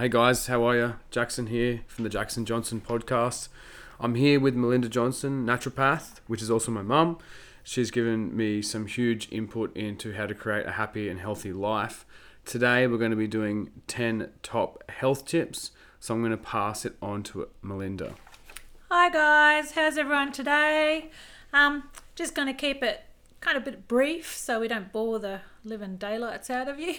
Hey guys, how are you? Jackson here from the Jackson Johnson podcast. I'm here with Melinda Johnson, naturopath, which is also my mum. She's given me some huge input into how to create a happy and healthy life. Today we're going to be doing 10 top health tips, so I'm going to pass it on to Melinda. Hi guys, how's everyone today? Um, just going to keep it kind of bit brief so we don't bore the living daylights out of you.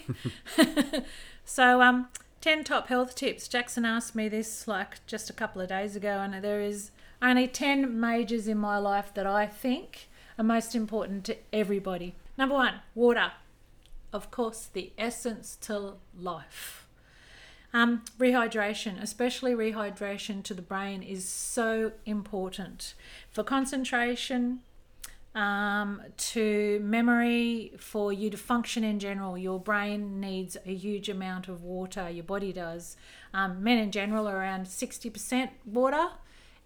so, um, 10 top health tips. Jackson asked me this like just a couple of days ago, and there is only 10 majors in my life that I think are most important to everybody. Number one, water. Of course, the essence to life. Um, rehydration, especially rehydration to the brain, is so important for concentration, um, to memory, for you to function in general. Your brain needs a huge amount of water, your body does. Um, men in general are around 60% water,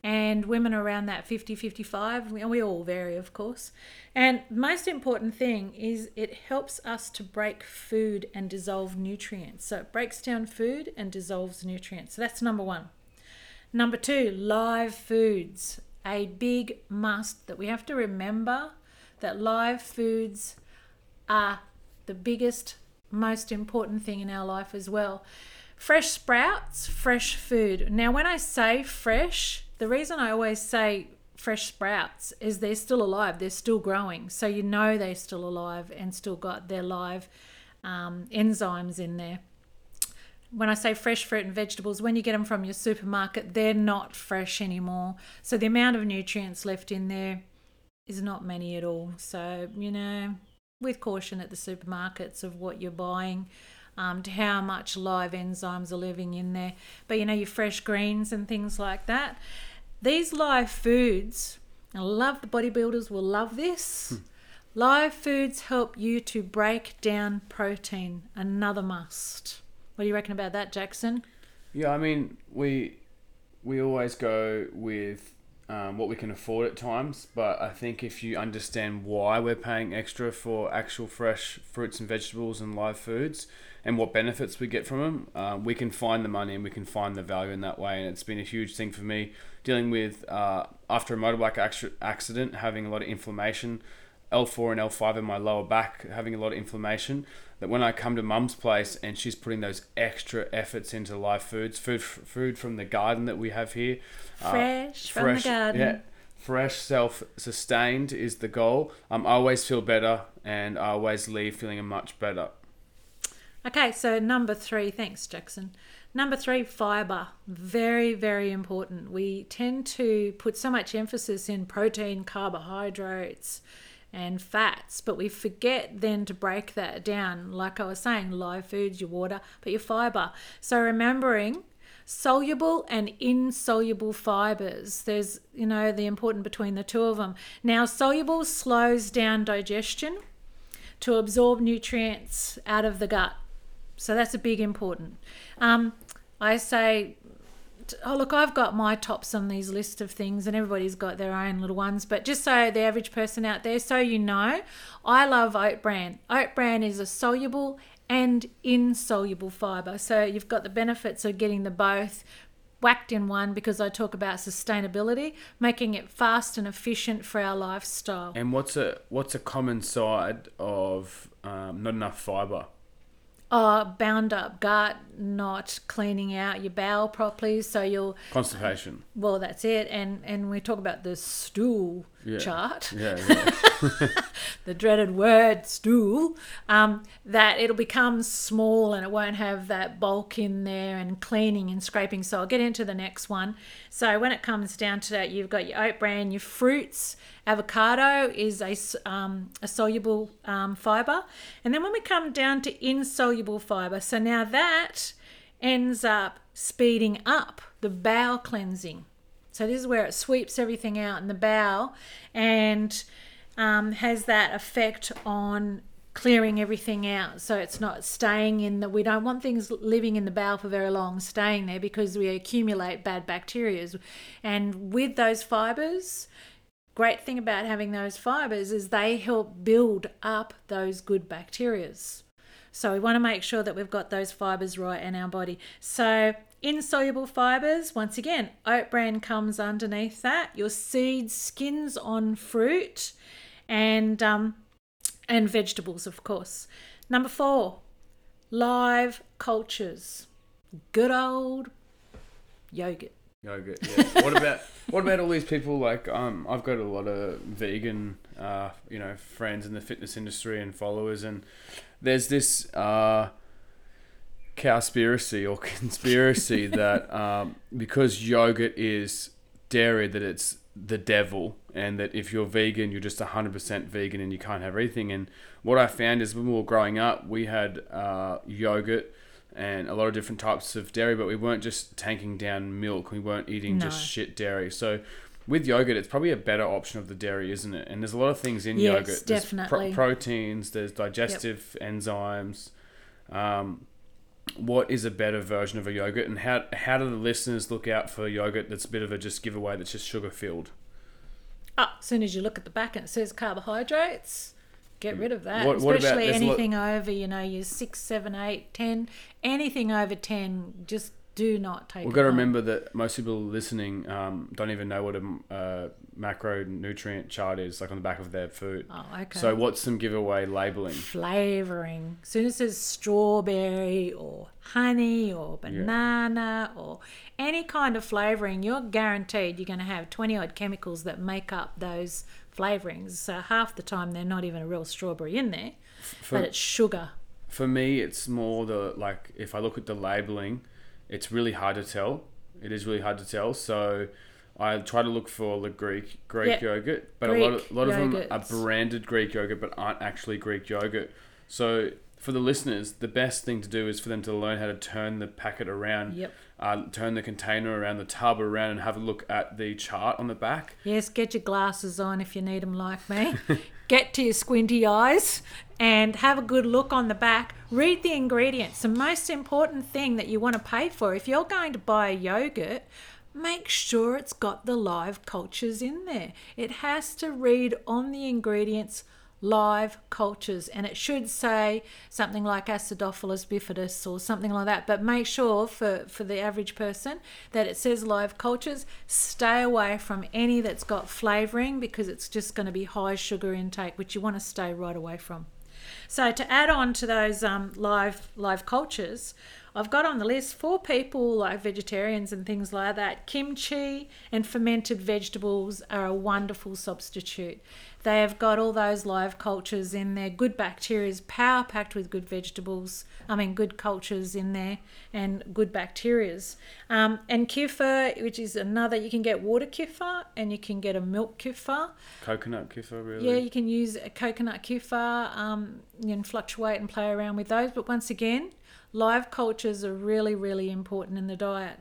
and women around that 50 55. We, we all vary, of course. And most important thing is it helps us to break food and dissolve nutrients. So it breaks down food and dissolves nutrients. So that's number one. Number two, live foods a big must that we have to remember that live foods are the biggest, most important thing in our life as well. Fresh sprouts, fresh food. Now, when I say fresh, the reason I always say fresh sprouts is they're still alive, they're still growing. So you know they're still alive and still got their live um, enzymes in there when I say fresh fruit and vegetables, when you get them from your supermarket, they're not fresh anymore. So the amount of nutrients left in there is not many at all. So, you know, with caution at the supermarkets of what you're buying, um, to how much live enzymes are living in there. But, you know, your fresh greens and things like that. These live foods, I love the bodybuilders will love this. Hmm. Live foods help you to break down protein, another must. What do you reckon about that, Jackson? Yeah, I mean, we we always go with um, what we can afford at times, but I think if you understand why we're paying extra for actual fresh fruits and vegetables and live foods and what benefits we get from them, uh, we can find the money and we can find the value in that way. And it's been a huge thing for me dealing with uh, after a motorbike accident, having a lot of inflammation. L4 and L5 in my lower back, having a lot of inflammation that when I come to mum's place and she's putting those extra efforts into live foods, food food from the garden that we have here, fresh, uh, fresh from the garden. Yeah, fresh, self-sustained is the goal. Um, I always feel better, and I always leave feeling much better. Okay, so number three, thanks, Jackson. Number three, fiber. Very, very important. We tend to put so much emphasis in protein, carbohydrates, and fats, but we forget then to break that down. Like I was saying, live foods, your water, but your fiber. So remembering soluble and insoluble fibers. There's, you know, the important between the two of them. Now, soluble slows down digestion to absorb nutrients out of the gut. So that's a big important. Um, I say oh look i've got my tops on these list of things and everybody's got their own little ones but just so the average person out there so you know i love oat bran. Oat bran is a soluble and insoluble fiber so you've got the benefits of getting the both whacked in one because i talk about sustainability making it fast and efficient for our lifestyle. And what's a what's a common side of um, not enough fiber uh, bound up gut, not cleaning out your bowel properly, so you'll constipation. Well, that's it, and and we talk about the stool yeah. chart. Yeah, yeah. the dreaded word stool. Um, that it'll become small and it won't have that bulk in there and cleaning and scraping. So I'll get into the next one. So when it comes down to that, you've got your oat bran, your fruits. Avocado is a, um, a soluble um, fiber. And then when we come down to insoluble fiber, so now that ends up speeding up the bowel cleansing. So this is where it sweeps everything out in the bowel and um, has that effect on clearing everything out so it's not staying in the we don't want things living in the bowel for very long staying there because we accumulate bad bacteria and with those fibers great thing about having those fibers is they help build up those good bacterias So we want to make sure that we've got those fibers right in our body. So insoluble fibers, once again, oat bran comes underneath that. Your seeds, skins on fruit, and um, and vegetables, of course. Number four, live cultures. Good old yogurt. Yogurt. What about what about all these people like um I've got a lot of vegan uh you know friends in the fitness industry and followers and there's this uh cowspiracy or conspiracy that um because yogurt is dairy that it's the devil and that if you're vegan you're just 100% vegan and you can't have anything. and what I found is when we were growing up we had uh yogurt and a lot of different types of dairy, but we weren't just tanking down milk. We weren't eating No. just shit dairy. So with yogurt, it's probably a better option of the dairy, isn't it? And there's a lot of things in Yes, yogurt. There's definitely. proteins. There's digestive enzymes. Um, what is a better version of a yogurt, and how how do the listeners look out for yogurt that's a bit of a just giveaway that's just sugar filled? Oh, as soon as you look at the back and it says carbohydrates, get rid of that. What- what Especially there's a lot- anything over, you know, your six, seven, eight, ten, anything over ten, just do not take. We've got to remember that most people listening um, don't even know what a uh, macronutrient chart is, like on the back of their food. Oh, okay. So what's some giveaway labeling? flavoring. As soon as it says strawberry or honey or banana or any kind of flavoring, you're guaranteed you're going to have 20 odd chemicals that make up those flavorings. So half the time they're not even a real strawberry in there, For, but it's sugar. for me, it's more the like if I look at the labeling, it's really hard to tell. It is really hard to tell. So I try to look for the Greek Greek Yep. yogurt, but a lot of a lot of them are branded Greek yogurt, but aren't actually Greek yogurt. So for the listeners, the best thing to do is for them to learn how to turn the packet around, Yep. Uh, turn the container around, the tub around, and have a look at the chart on the back. Yes, get your glasses on if you need them like me. get to your squinty eyes and have a good look on the back. Read the ingredients. The most important thing that you want to pay for if you're going to buy a yogurt, make sure it's got the live cultures in there. It has to read on the ingredients live cultures and it should say something like acidophilus bifidus or something like that but make sure for for the average person that it says live cultures stay away from any that's got flavoring because it's just going to be high sugar intake which you want to stay right away from so to add on to those um, live live cultures, I've got on the list for people like vegetarians and things like that. Kimchi and fermented vegetables are a wonderful substitute. They have got all those live cultures in there, good bacteria, is power packed with good vegetables. I mean, good cultures in there and good bacterias. Um, and kefir, which is another, you can get water kefir and you can get a milk kefir. Coconut kefir, really. Yeah, you can use a coconut kefir um, and fluctuate and play around with those. But once again, live cultures are really, really important in the diet.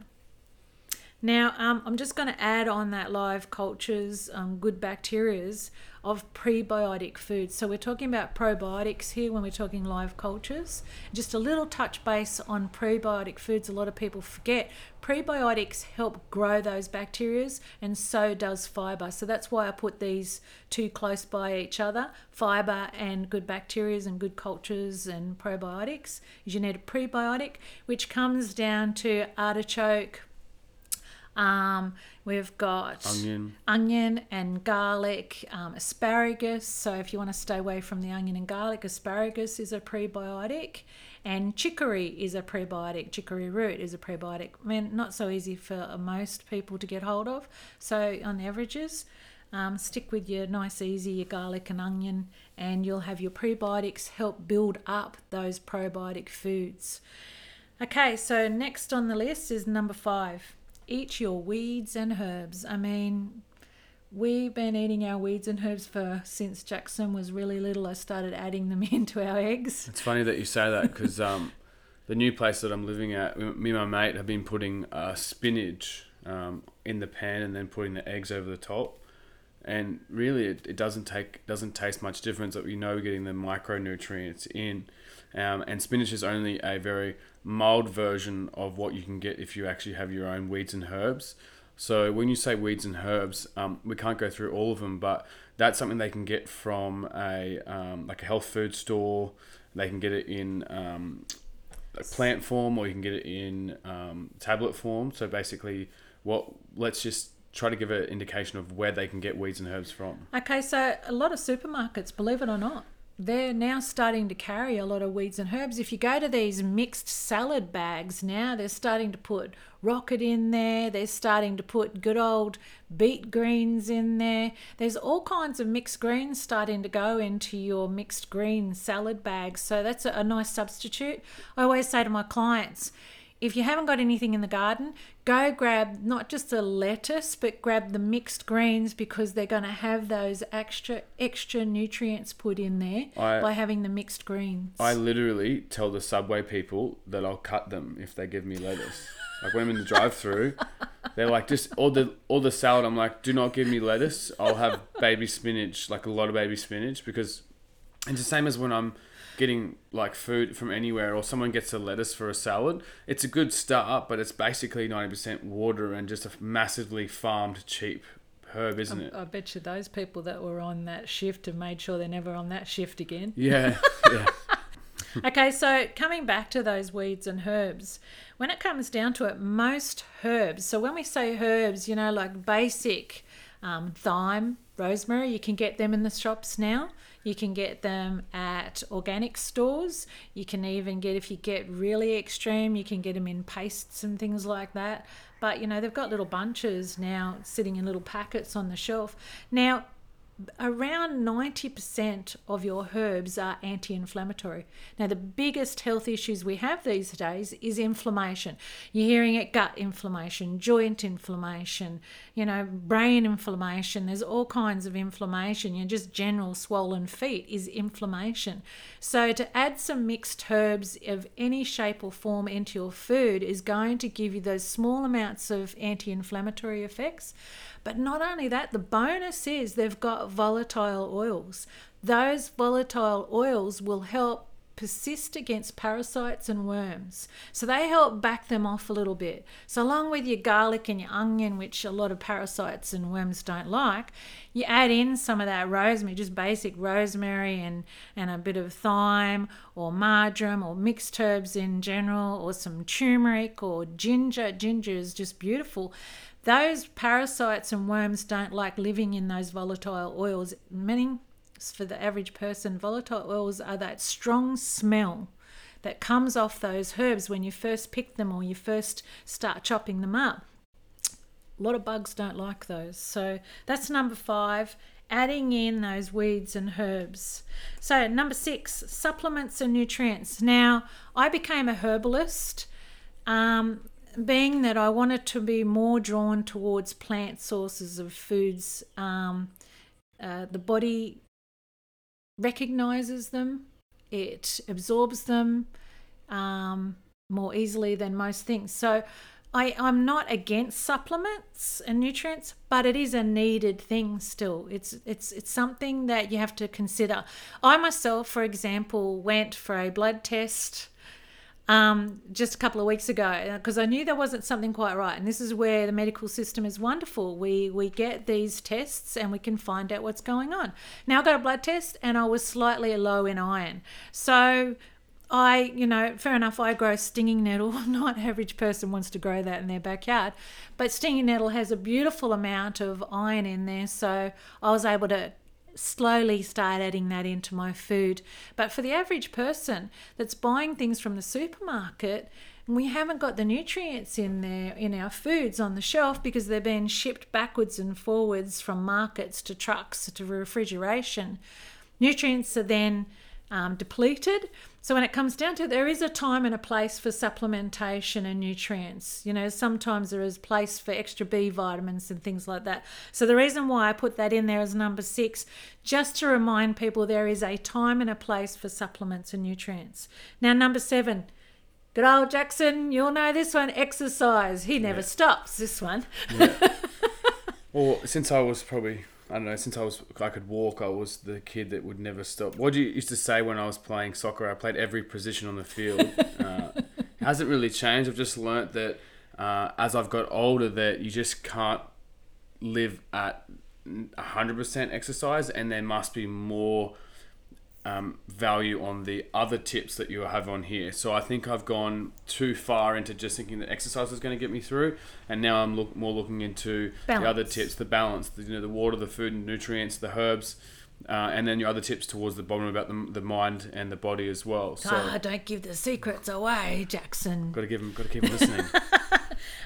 Now, um, I'm just going to add on that live cultures, um, good bacterias of prebiotic foods. So we're talking about probiotics here when we're talking live cultures. Just a little touch base on prebiotic foods. A lot of people forget prebiotics help grow those bacterias, and so does fiber. So that's why I put these two close by each other: fiber and good bacterias and good cultures and probiotics. You need a prebiotic, which comes down to artichoke. Um, we've got Onion. onion and garlic, um, asparagus. So if you want to stay away from the onion and garlic, asparagus is a prebiotic, and chicory is a prebiotic. Chicory root is a prebiotic. I mean, not so easy for most people to get hold of. So on the averages. Um, stick with your nice, easy, your garlic and onion, and you'll have your prebiotics help build up those probiotic foods. Okay, so next on the list is number five eat your weeds and herbs. I mean, we've been eating our weeds and herbs for since Jackson was really little. I started adding them into our eggs. It's funny that you say that because um, the new place that I'm living at, me and my mate have been putting uh, spinach um, in the pan and then putting the eggs over the top. And really, it, it doesn't take doesn't taste much difference. But you know, we're getting the micronutrients in, um, and spinach is only a very mild version of what you can get if you actually have your own weeds and herbs. So when you say weeds and herbs, um, we can't go through all of them, but that's something they can get from a um, like a health food store. They can get it in um, plant form, or you can get it in um, tablet form. So basically, what let's just try to give an indication of where they can get weeds and herbs from. Okay, so a lot of supermarkets, believe it or not, they're now starting to carry a lot of weeds and herbs. If you go to these mixed salad bags now, they're starting to put rocket in there. They're starting to put good old beet greens in there. There's all kinds of mixed greens starting to go into your mixed green salad bags. So that's a, a nice substitute. I always say to my clients, if you haven't got anything in the garden, go grab not just the lettuce, but grab the mixed greens because they're going to have those extra extra nutrients put in there I- by having the mixed greens. I literally tell the subway people that I'll cut them if they give me lettuce. like when I'm in the drive-through, they're like, just all the all the salad. I'm like, do not give me lettuce. I'll have baby spinach, like a lot of baby spinach, because it's the same as when I'm getting like food from anywhere or someone gets a lettuce for a salad. It's a good start, but it's basically ninety percent water and just a massively farmed cheap herb, isn't it? I bet you those people that were on that shift have made sure they're never on that shift again. Yeah, yeah. Okay, so coming back to those weeds and herbs, when it comes down to it, most herbs, so when we say herbs, you know, like basic um, thyme, rosemary, you can get them in the shops now. You can get them at organic stores. You can even get, if you get really extreme, you can get them in pastes and things like that. But, you know, they've got little bunches now sitting in little packets on the shelf. Now, around 90% of your herbs are anti inflammatory. Now, the biggest health issues we have these days is inflammation. You're hearing it gut inflammation, joint inflammation, you know, brain inflammation. There's all kinds of inflammation. You know, just general swollen feet is inflammation. So, to add some mixed herbs of any shape or form into your food is going to give you those small amounts of anti inflammatory effects. But not only that, the bonus is they've got volatile oils. Those volatile oils will help persist against parasites and worms. So they help back them off a little bit. So, along with your garlic and your onion, which a lot of parasites and worms don't like, you add in some of that rosemary, just basic rosemary and, and a bit of thyme or marjoram or mixed herbs in general, or some turmeric or ginger. Ginger is just beautiful those parasites and worms don't like living in those volatile oils. Meaning, for the average person, volatile oils are that strong smell that comes off those herbs when you first pick them or you first start chopping them up. A lot of bugs don't like those. So that's number five. Adding in those weeds and herbs. So, number six, supplements and nutrients. Now, I became a herbalist. Um, being that I wanted to be more drawn towards plant sources of foods, um, uh, the body recognizes them, it absorbs them um, more easily than most things. So I, I'm not against supplements and nutrients, but it is a needed thing still. It's it's it's something that you have to consider. I myself, for example, went for a blood test um, just a couple of weeks ago because I knew there wasn't something quite right. And this is where the medical system is wonderful. We we get these tests and we can find out what's going on. Now I got a blood test and I was slightly low in iron. So I, you know, fair enough, I grow stinging nettle. Not average person wants to grow that in their backyard. But stinging nettle has a beautiful amount of iron in there. So I was able to slowly start adding that into my food. But for the average person that's buying things from the supermarket, we haven't got the nutrients in there in our foods on the shelf because they're being shipped backwards and forwards from markets to trucks to refrigeration. Nutrients are then um, depleted. So when it comes down to it, there is a time and a place for supplementation and nutrients. You know, sometimes there is place for extra B vitamins and things like that. So the reason why I put that in there as number six, just to remind people there is a time and a place for supplements and nutrients. Now number seven. Good old Jackson, you'll know this one. Exercise. He never Yeah. stops. This one. Well, since I was probably I don't know, since I was I could walk, I was the kid that would never stop. What do you used to say when I was playing soccer? I played every position on the field. uh, it hasn't really changed. I've just learnt that uh, as I've got older, that you just can't live at hundred percent exercise, and there must be more um, value on the other tips that you have on here. So I think I've gone too far into just thinking that exercise is going to get me through, and now I'm look, more looking into the other tips, the balance, the, you know, the water, the food, and nutrients, the herbs. Uh, and then your other tips towards the bottom about the, the mind and the body as well. So Ah, don't give the secrets away, Jackson. got to give them, got to keep 'em listening.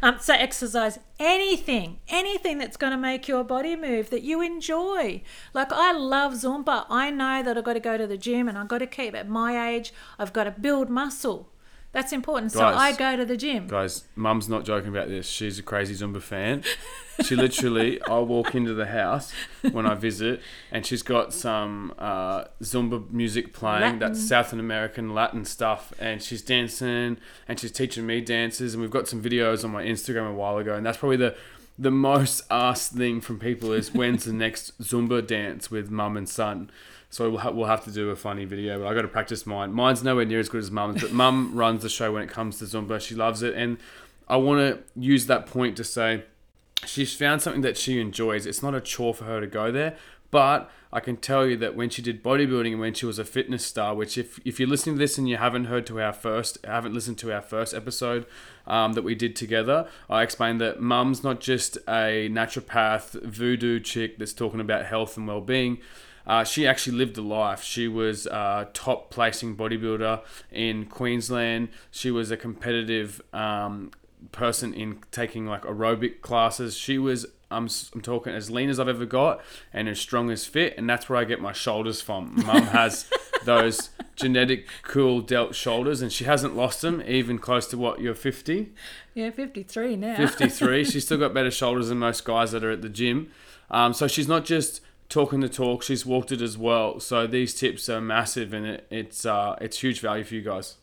Um, so exercise anything, anything that's going to make your body move that you enjoy. Like I love Zumba. I know that I've got to go to the gym and I've got to keep at my age. I've got to build muscle. That's important. So I go to the gym. Guys, Mum's not joking about this. She's a crazy Zumba fan. She literally, I'll walk into the house when I visit, and she's got some uh, Zumba music playing. Latin. That's South American Latin stuff, and she's dancing, and she's teaching me dances. And we've got some videos on my Instagram a while ago, and that's probably the the most asked thing from people is when's the next Zumba dance with mum and son. So we'll, ha- we'll have to do a funny video, but I got to practice mine. Mine's nowhere near as good as mum's, but mum runs the show when it comes to Zumba. She loves it, and I want to use that point to say she's found something that she enjoys. It's not a chore for her to go there, but I can tell you that when she did bodybuilding and when she was a fitness star, which if, if you're listening to this and you haven't heard to our first, haven't listened to our first episode um, that we did together, I explained that mum's not just a naturopath voodoo chick that's talking about health and well-being. Uh, she actually lived a life. She was a top placing bodybuilder in Queensland. She was a competitive um, person in taking like aerobic classes. She was I'm, I'm talking as lean as I've ever got and as strong as fit, and that's where I get my shoulders from. Mum has those genetic cool delt shoulders, and she hasn't lost them even close to what you're 50. Yeah, 53 now. 53. She's still got better shoulders than most guys that are at the gym. Um, so she's not just talking the talk; she's walked it as well. So these tips are massive, and it, it's uh, it's huge value for you guys.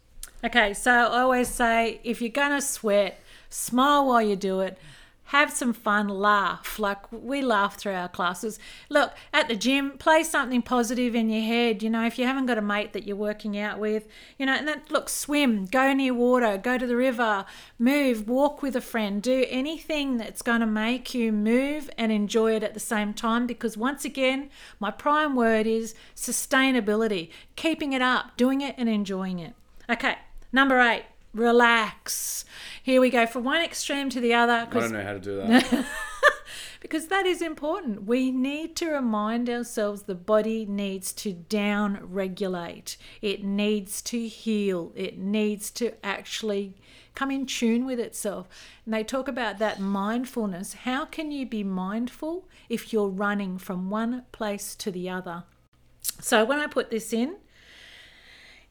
Okay, so I always say if you're going to sweat, smile while you do it. Have some fun, laugh. Like we laugh through our classes. Look, at the gym, play something positive in your head. You know, if you haven't got a mate that you're working out with, you know, and then look, swim, go near water, go to the river, move, walk with a friend, do anything that's going to make you move and enjoy it at the same time. Because once again, my prime word is sustainability, keeping it up, doing it and enjoying it. Okay, number eight, relax. Here we go from one extreme to the other I don't know how to do that. because that is important. We need to remind ourselves the body needs to down regulate. It needs to heal. It needs to actually come in tune with itself. And they talk about that mindfulness. How can you be mindful if you're running from one place to the other? So when I put this in,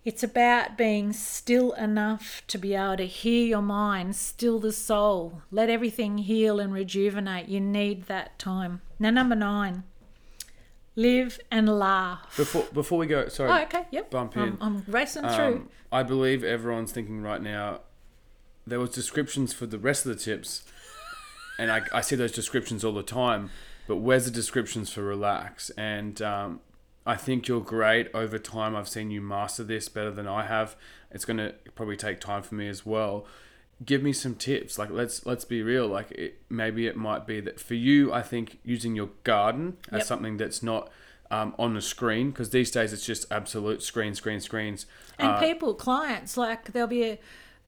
it's about being still enough to be able to hear your mind, still the soul, let everything heal and rejuvenate. You need that time. Now, number nine, live and laugh. before before we go, sorry. Oh, okay, yep. Bump I'm, in. I'm racing through. Um, I believe everyone's thinking right now. There was descriptions for the rest of the tips, and I, I see those descriptions all the time. But where's the descriptions for relax? And um, I think you're great over time. I've seen you master this better than I have. It's gonna probably take time for me as well. Give me some tips. Like let's let's be real. Like it, maybe it might be that for you. I think using your garden as Yep. something that's not um, on the screen because these days it's just absolute screen, screen, screens. and Uh, people, clients, like there'll be a,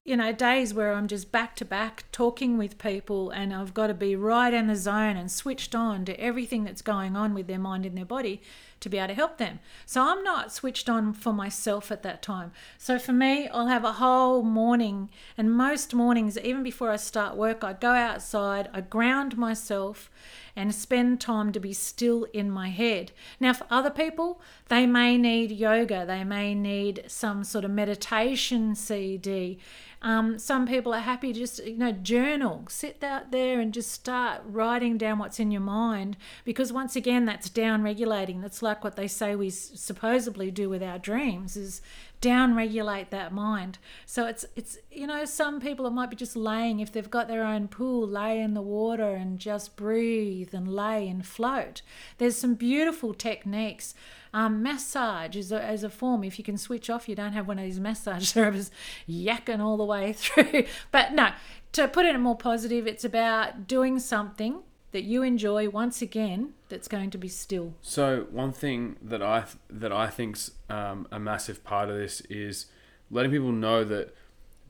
you know, days where I'm just back to back talking with people and I've got to be right in the zone and switched on to everything that's going on with their mind and their body to be able to help them. So I'm not switched on for myself at that time. So for me, I'll have a whole morning and most mornings, even before I start work, I go outside, I ground myself and spend time to be still in my head. Now, for other people, they may need yoga, they may need some sort of meditation CD. Um, some people are happy just, you know, journal, sit out there and just start writing down what's in your mind because, once again, that's down regulating. That's like what they say we supposedly do with our dreams is down regulate that mind. So it's it's you know some people it might be just laying if they've got their own pool, lay in the water and just breathe and lay and float. There's some beautiful techniques. Um, massage is a, as a form. If you can switch off, you don't have one of these massage therapists yakking all the way through. But no, to put it in more positive, it's about doing something that you enjoy once again that's going to be still? So one thing that I that I think's um, a massive part of this is letting people know that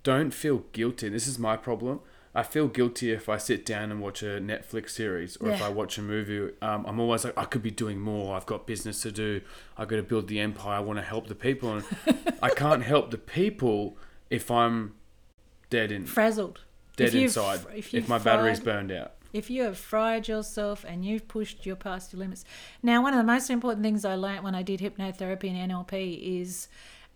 don't feel guilty. This is my problem. I feel guilty if I sit down and watch a Netflix series or if I watch a movie. Um, I'm always like, I could be doing more. I've got business to do. I've got to build the empire. I want to help the people. And I can't help the people if I'm dead in Frazzled. dead If inside. if If, my battery's burned out. If you have fried yourself and you've pushed your past your limits. Now, one of the most important things I learnt when I did hypnotherapy and NLP is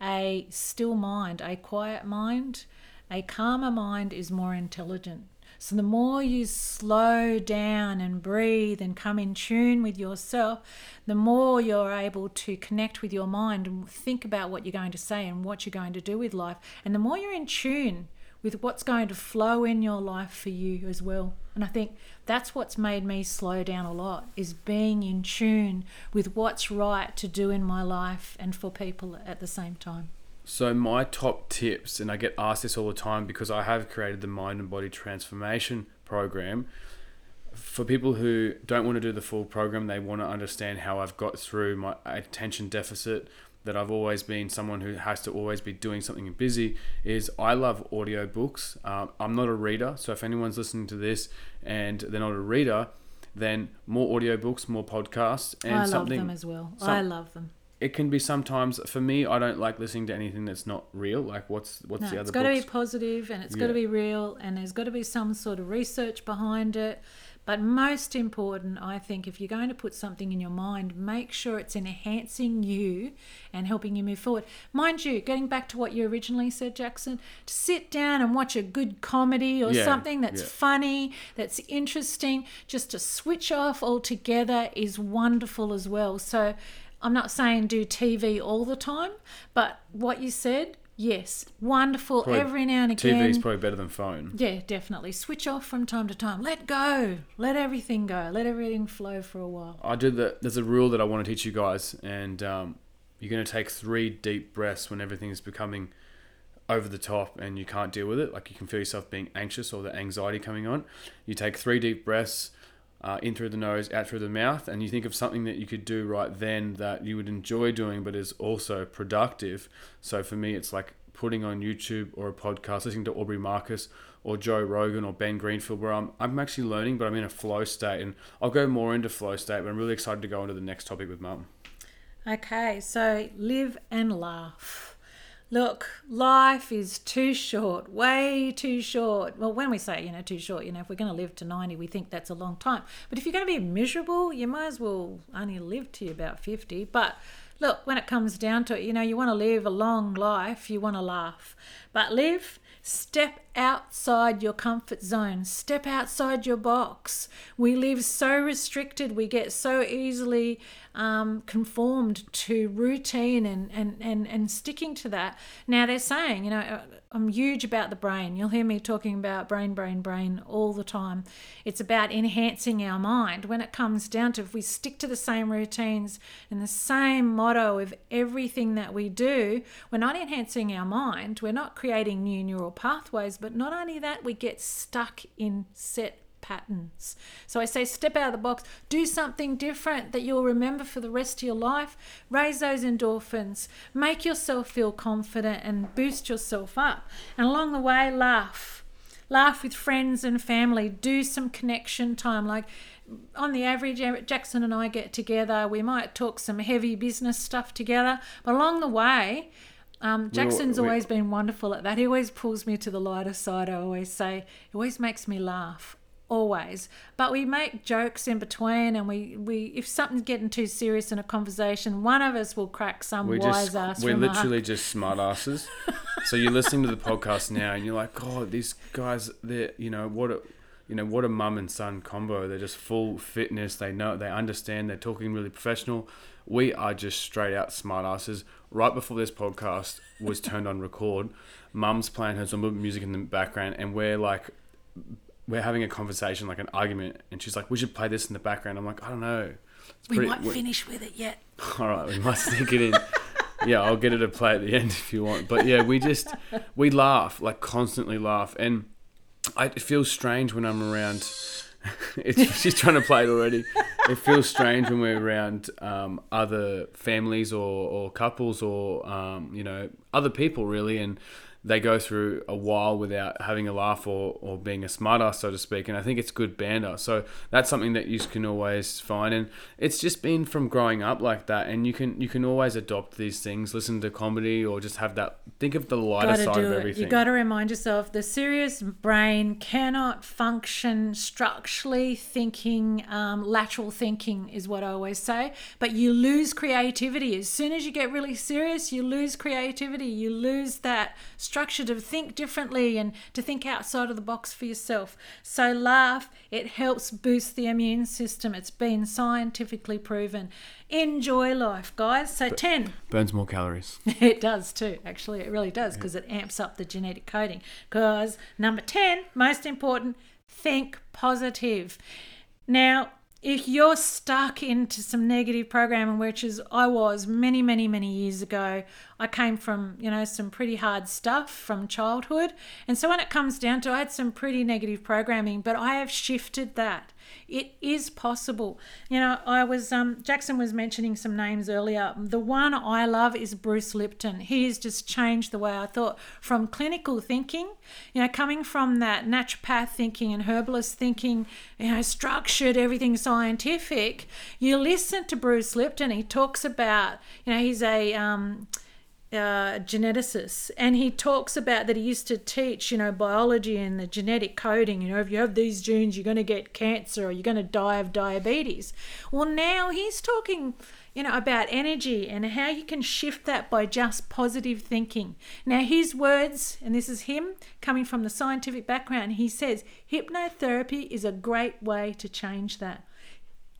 a still mind, a quiet mind, a calmer mind is more intelligent. So the more you slow down and breathe and come in tune with yourself, the more you're able to connect with your mind and think about what you're going to say and what you're going to do with life. And the more you're in tune with what's going to flow in your life for you as well. And I think that's what's made me slow down a lot is being in tune with what's right to do in my life and for people at the same time. So my top tips, and I get asked this all the time because I have created the mind and body transformation program. For people who don't want to do the full program, they want to understand how I've got through my attention deficit. That I've always been someone who has to always be doing something and busy. Is I love audiobooks. Um, I'm not a reader, so if anyone's listening to this and they're not a reader, then more audiobooks, more podcasts, and I love something them as well. some- I love them. it can be sometimes for me i don't like listening to anything that's not real like what's what's No, the it's other got to be positive and it's got to be real and there's got to be some sort of research behind it. But most important, I think, if you're going to put something in your mind, make sure it's enhancing you and helping you move forward. Mind you, getting back to what you originally said, Jackson, to sit down and watch a good comedy or Yeah, something that's yeah. funny, that's interesting, just to switch off altogether is wonderful as well. So I'm not saying do TV all the time, but what you said, yes, wonderful Probably every now and again. tv's probably better than phone Yeah, definitely. Switch off from time to time. Let go. Let everything go. Let everything flow for a while. i did the there's a rule that i want to teach you guys and um, you're going to take three deep breaths when everything is becoming over the top and you can't deal with it like you can feel yourself being anxious or the anxiety coming on you take three deep breaths uh, in through the nose, out through the mouth, and you think of something that you could do right then that you would enjoy doing, but is also productive. So for me, it's like putting on YouTube or a podcast, listening to Aubrey Marcus or Joe Rogan or Ben Greenfield, where I'm I'm actually learning, but I'm in a flow state, and I'll go more into flow state. But I'm really excited to go into the next topic with Mum. Okay, so live and laugh. Look, life is too short, way too short. Well, when we say, you know, too short, you know, if we're going to live to 90, we think that's a long time. But if you're going to be miserable, you might as well only live to about 50. But look, when it comes down to it, you know, you want to live a long life, you want to laugh. But live, step outside your comfort zone, step outside your box. We live so restricted, we get so easily um, conformed to routine and, and, and, and sticking to that. Now, they're saying, you know, I'm huge about the brain. You'll hear me talking about brain, brain, brain all the time. It's about enhancing our mind. When it comes down to if we stick to the same routines and the same motto of everything that we do, we're not enhancing our mind. We're not creating new neural pathways, but not only that, we get stuck in set patterns. So I say step out of the box, do something different that you'll remember for the rest of your life. Raise those endorphins, make yourself feel confident and boost yourself up. And along the way, laugh. Laugh with friends and family. Do some connection time. Like on the average, Jackson and I get together. We might talk some heavy business stuff together. But along the way, um, Jackson's we- always been wonderful at that. He always pulls me to the lighter side. I always say, it always makes me laugh. Always, but we make jokes in between, and we, we if something's getting too serious in a conversation, one of us will crack some We wise just ass we're remark. literally just smart asses. so you're listening to the podcast now, and you're like, God, these guys, they're you know what a you know what a mum and son combo. They're just full fitness. They know, they understand. They're talking really professional. We are just straight out smart asses. Right before this podcast was turned on record, mum's playing her Zumba music in the background, and we're like we're having a conversation, like an argument, and she's like, "We should play this in the background." I'm like, "I don't know." It's we pretty- won't finish with it yet. all right, we might sneak it in. yeah, I'll get her to play at the end if you want. But yeah, we just we laugh like constantly laugh, and I, it feels strange when I'm around it's, she's trying to play it already. It feels strange when we're around um, other families or, or couples or um, you know other people really, and they go through a while without having a laugh or, or being a smarter, so to speak. And I think it's good banter. So that's something that you can always find. And it's just been from growing up like that. And you can you can always adopt these things, listen to comedy or just have that think of the lighter Gotta side of it. everything. You got to remind yourself the serious brain cannot function structurally thinking, um, lateral thinking is what I always say. But you lose creativity as soon as you get really serious. You lose creativity. You lose that structure to think differently and to think outside of the box for yourself. So laugh. It helps boost the immune system. It's been scientifically proven. Enjoy life, guys. So ten. Burns more calories. It does too, actually. It really does because it amps up the genetic coding. Because number 10, most important, think positive. Now, if you're stuck into some negative programming, which is I was many, many, many years ago, I came from, you know, some pretty hard stuff from childhood. And so when it comes down to I had some pretty negative programming, but I have shifted that. It is possible. You know, I was um Jackson was mentioning some names earlier. The one I love is Bruce Lipton. He has just changed the way I thought from clinical thinking, you know, coming from that naturopath thinking and herbalist thinking, you know, structured, everything scientific. You listen to Bruce Lipton, he talks about, you know, he's a um uh, geneticist, and he talks about that he used to teach, you know, biology and the genetic coding. You know, if you have these genes, you're going to get cancer or you're going to die of diabetes. Well, now he's talking, you know, about energy and how you can shift that by just positive thinking. Now, his words, and this is him coming from the scientific background, he says hypnotherapy is a great way to change that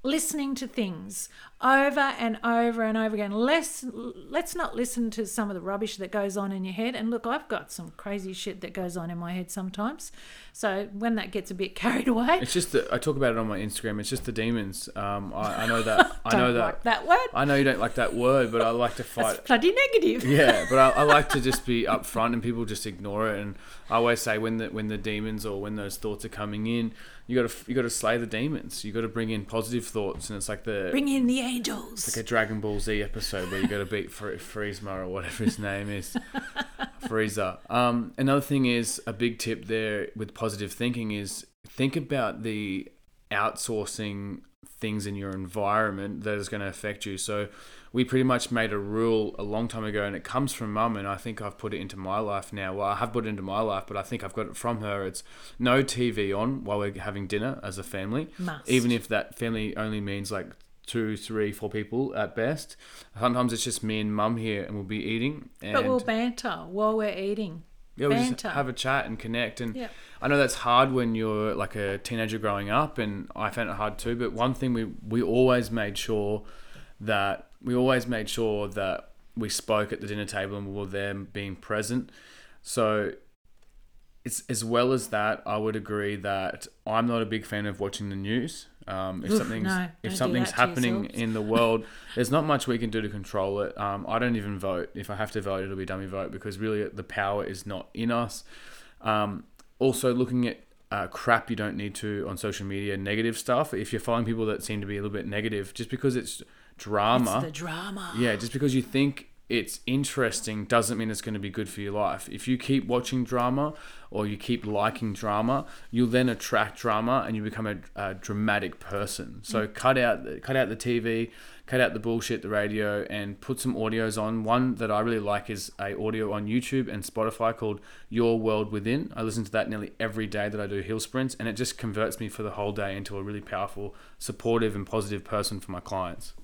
listening to things over and over and over again. Let's let's not listen to some of the rubbish that goes on in your head. And look, I've got some crazy shit that goes on in my head sometimes. So when that gets a bit carried away, It's just that I talk about it on my Instagram. It's just the demons. Um, I, I know that. I know that. like that word. I know you don't like that word, but I like to fight. That's bloody negative. yeah, but I, I like to just be upfront, and people just ignore it. And I always say when the when the demons or when those thoughts are coming in, you got to you got to slay the demons. You got to bring in positive thoughts, and it's like the Bring in the angels. like a Dragon Ball Z episode where you got to beat Fr- Friezma or whatever his name is, Frieza. Um, another thing is a big tip there with positive thinking is think about the outsourcing things in your environment that is going to affect you. So we pretty much made a rule a long time ago, and it comes from mum, and I think I've put it into my life now. Well, I have put it into my life, but I think I've got it from her. It's no TV on while we're having dinner as a family, Must. even if that family only means like two, three, four people at best. Sometimes it's just me and mum here, and we'll be eating, and but we'll banter while we're eating. yeah, we just have a chat and connect. And. I know that's hard when you're like a teenager growing up, and I found it hard too. But one thing we we always made sure that we always made sure that we spoke at the dinner table and we were there being present. So it's as well as that, I would agree that I'm not a big fan of watching the news. Um, if Oof, something's no, if something's happening in the world, there's not much we can do to control it. Um, I don't even vote. If I have to vote, it'll be dummy vote because really the power is not in us. Um, also, looking at uh, crap you don't need to on social media, negative stuff. If you're following people that seem to be a little bit negative, just because it's drama, It's the drama. yeah, just because you think it's interesting doesn't mean it's going to be good for your life. If you keep watching drama or you keep liking drama, you'll then attract drama and you become a, a dramatic person. So mm. cut out the, cut out the TV, cut out the bullshit, the radio, and put some audios on. One that I really like is a audio on YouTube and Spotify called Your World Within. I listen to that nearly every day that I do hill sprints, and it just converts me for the whole day into a really powerful, supportive, and positive person for my clients.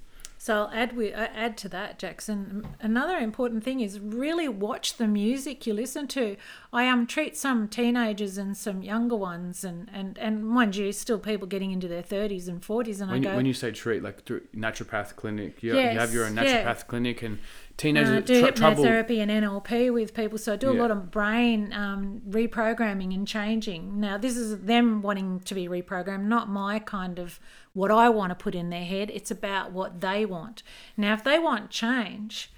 So I'll add we uh, add to that, Jackson. Another important thing is really watch the music you listen to. I um treat some teenagers and some younger ones, and and and mind you, still people getting into their thirties and forties, and when I you, go. when you say treat, like through naturopath clinic, you, Yes, you have your own yeah. naturopath clinic and uh, teenagers do tr- trouble. hypnotherapy and NLP with people, so I do a Yeah. lot of brain um, reprogramming and changing. Now, this is them wanting to be reprogrammed, not my kind of what I want to put in their head. It's about what they want. Now, if they want change,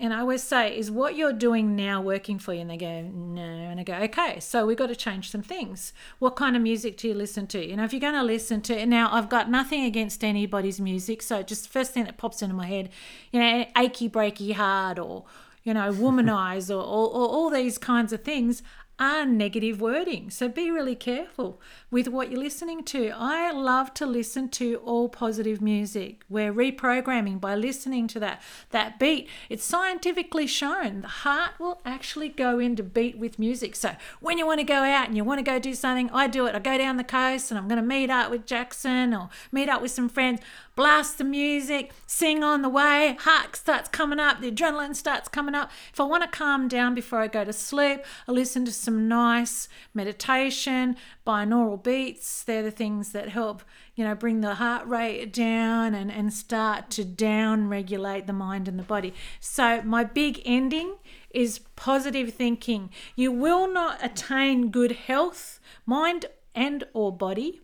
and I always say, is what you're doing now working for you? And they go, no. And I go, okay, so we've got to change some things. What kind of music do you listen to? You know, if you're going to listen to, now I've got nothing against anybody's music. So just first thing that pops into my head, you know, achy breaky heart or, you know, womanize or, or, or all these kinds of things are negative wording. So be really careful with what you're listening to. I love to listen to all positive music. We're reprogramming by listening to that that beat. It's scientifically shown the heart will actually go into beat with music. So when you want to go out and you want to go do something, I do it. I go down the coast and I'm going to meet up with Jackson or meet up with some friends blast the music, sing on the way, heart starts coming up, the adrenaline starts coming up. If I want to calm down before I go to sleep, I listen to some nice meditation, binaural beats. They're the things that help, you know, bring the heart rate down and, and start to down regulate the mind and the body. So my big ending is positive thinking. You will not attain good health, mind and or body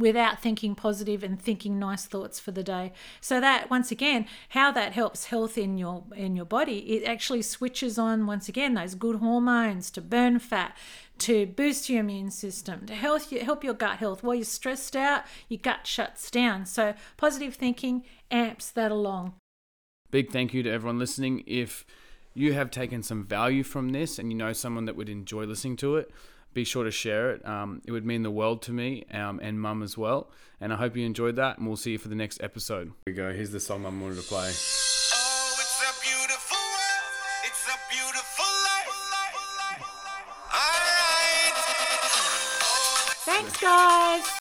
without thinking positive and thinking nice thoughts for the day. So that once again how that helps health in your in your body it actually switches on once again those good hormones to burn fat to boost your immune system to help you, help your gut health. While you're stressed out your gut shuts down. So positive thinking amps that along. Big thank you to everyone listening. If you have taken some value from this and you know someone that would enjoy listening to it be sure to share it. Um, it would mean the world to me um, and mum as well. And I hope you enjoyed that. And we'll see you for the next episode. Here we go. Here's the song mum wanted to play. Oh, Thanks, guys.